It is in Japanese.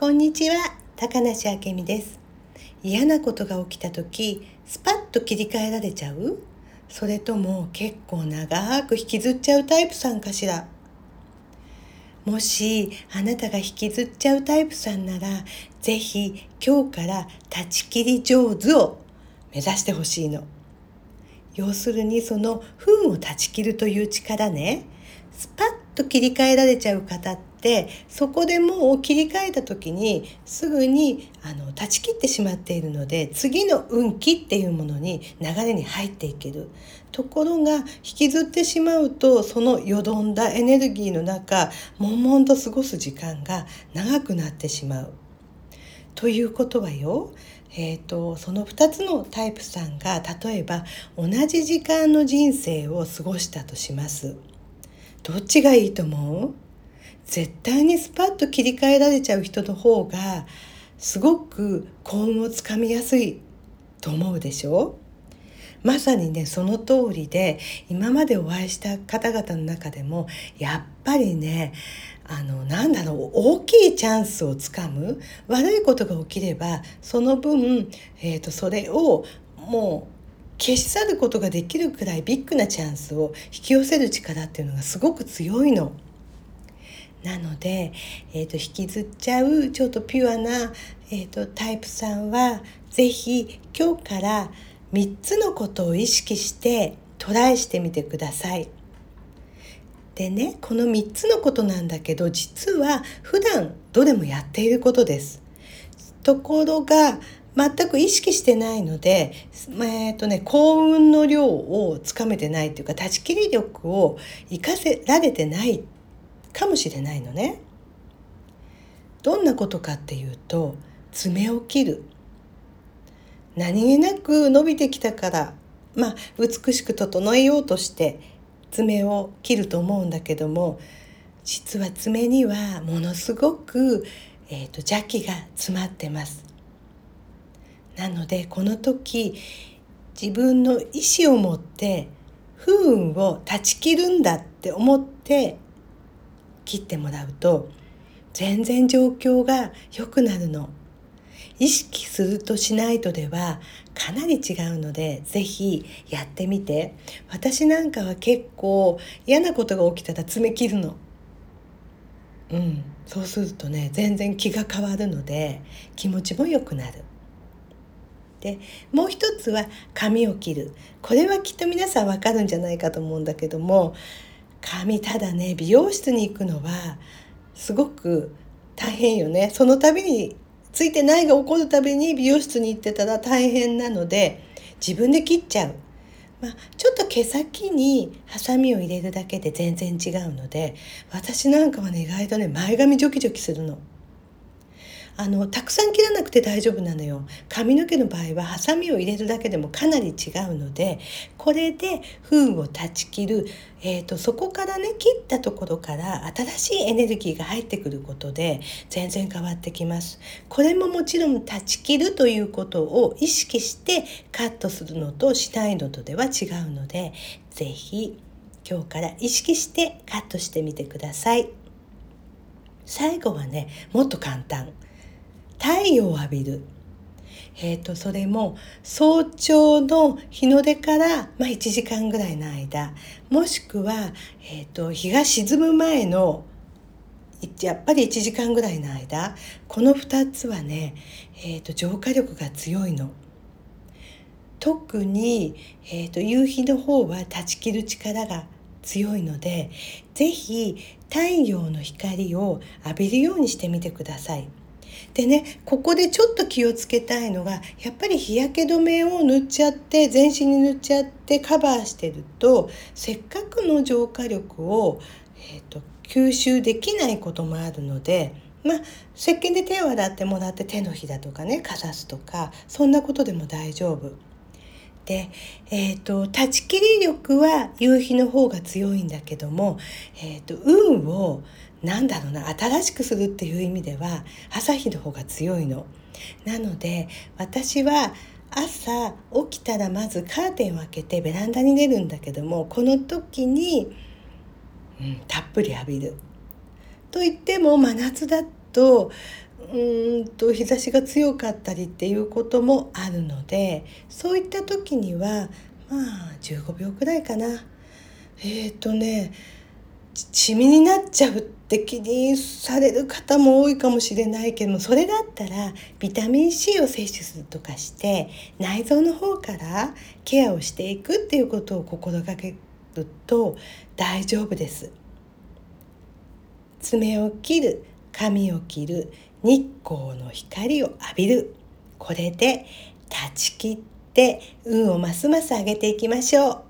こんにちは高梨明美です。嫌なことが起きた時スパッと切り替えられちゃう？それとも結構長く引きずっちゃうタイプさんかしら？もしあなたが引きずっちゃうタイプさんなら是非今日から断ち切り上手を目指してほしいの。要するにその不運を断ち切るという力ね。スパッと切り替えられちゃう方ってそこでもう切り替えた時にすぐにあの断ち切ってしまっているので次の運気っていうものに流れに入っていけるところが引きずってしまうとそのよどんだエネルギーの中悶々と過ごす時間が長くなってしまう。ということはよえーと、その2つのタイプさんが例えば同じ時間の人生を過ごしたとします。どっちがいいと思う？絶対にスパッと切り替えられちゃう人の方がすごく幸運をつかみやすいと思うでしょ？まさにねその通りで今までお会いした方々の中でもやっぱりねあのなんだろう大きいチャンスをつかむ悪いことが起きればその分、えーと、それをもう消し去ることができるくらいビッグなチャンスを引き寄せる力っていうのがすごく強いの。なので、えーと、引きずっちゃうちょっとピュアな、えーと、タイプさんは是非今日から3つのことを意識してトライしてみてください。でねこの3つのことなんだけど実は普段どれもやっていることです。ところが全く意識してないので、えーとね、幸運の量をつかめてないっていうか断ち切り力を生かせられてないかもしれないのね。どんなことかっていうと爪を切る何気なく伸びてきたからまあ美しく整えようとして爪を切ると思うんだけども実は爪にはものすごく、えーと邪気が詰まってます。なのでこの時自分の意思を持って不運を断ち切るんだって思って切ってもらうと全然状況が良くなるの。意識するとしないとではかなり違うので是非やってみて私なんかは結構嫌なことが起きたら爪切るの。うん、そうするとね全然気が変わるので気持ちも良くなる。でもう一つは髪を切るこれはきっと皆さんわかるんじゃないかと思うんだけども髪ただね美容室に行くのはすごく大変よねその度についてないが起こるたびに美容室に行ってたら大変なので自分で切っちゃう。まあ、ちょっと毛先にハサミを入れるだけで全然違うので私なんかはね意外とね前髪ジョキジョキするの。あのたくさん切らなくて大丈夫なのよ。髪の毛の場合はハサミを入れるだけでもかなり違うのでこれで不運を断ち切る、えーと、そこからね切ったところから新しいエネルギーが入ってくることで全然変わってきます。これももちろん断ち切るということを意識してカットするのとしないのとでは違うので是非今日から意識してカットしてみてください。最後はねもっと簡単。太陽を浴びる。えーと、それも早朝の日の出から、まあ、1時間ぐらいの間もしくは、えーと、日が沈む前のやっぱり1時間ぐらいの間この2つはね、えーと、浄化力が強いの。特に、えー、と夕日の方は断ち切る力が強いので是非太陽の光を浴びるようにしてみてください。でねここでちょっと気をつけたいのがやっぱり日焼け止めを塗っちゃって全身に塗っちゃってカバーしてるとせっかくの浄化力を、えーと、吸収できないこともあるので。まあ、石鹸で手を洗ってもらって手のひらとかねかざすとかそんなことでも大丈夫。で、えーと、断ち切り力は夕日の方が強いんだけども、えーと運をなんだろうな新しくするっていう意味では朝日の方が強いの。なので私は朝起きたらまずカーテンを開けてベランダに出るんだけどもこの時に、うん、たっぷり浴びる。と言っても真夏だとうんと日差しが強かったりっていうこともあるのでそういった時にはまあ15秒くらいかなえっ、ー、とねシミになっちゃうって気にされる方も多いかもしれないけどもそれだったらビタミン C を摂取するとかして内臓の方からケアをしていくっていうことを心がけると大丈夫です。爪を切る髪を切る日光の光を浴びるこれで断ち切って運をますます上げていきましょう。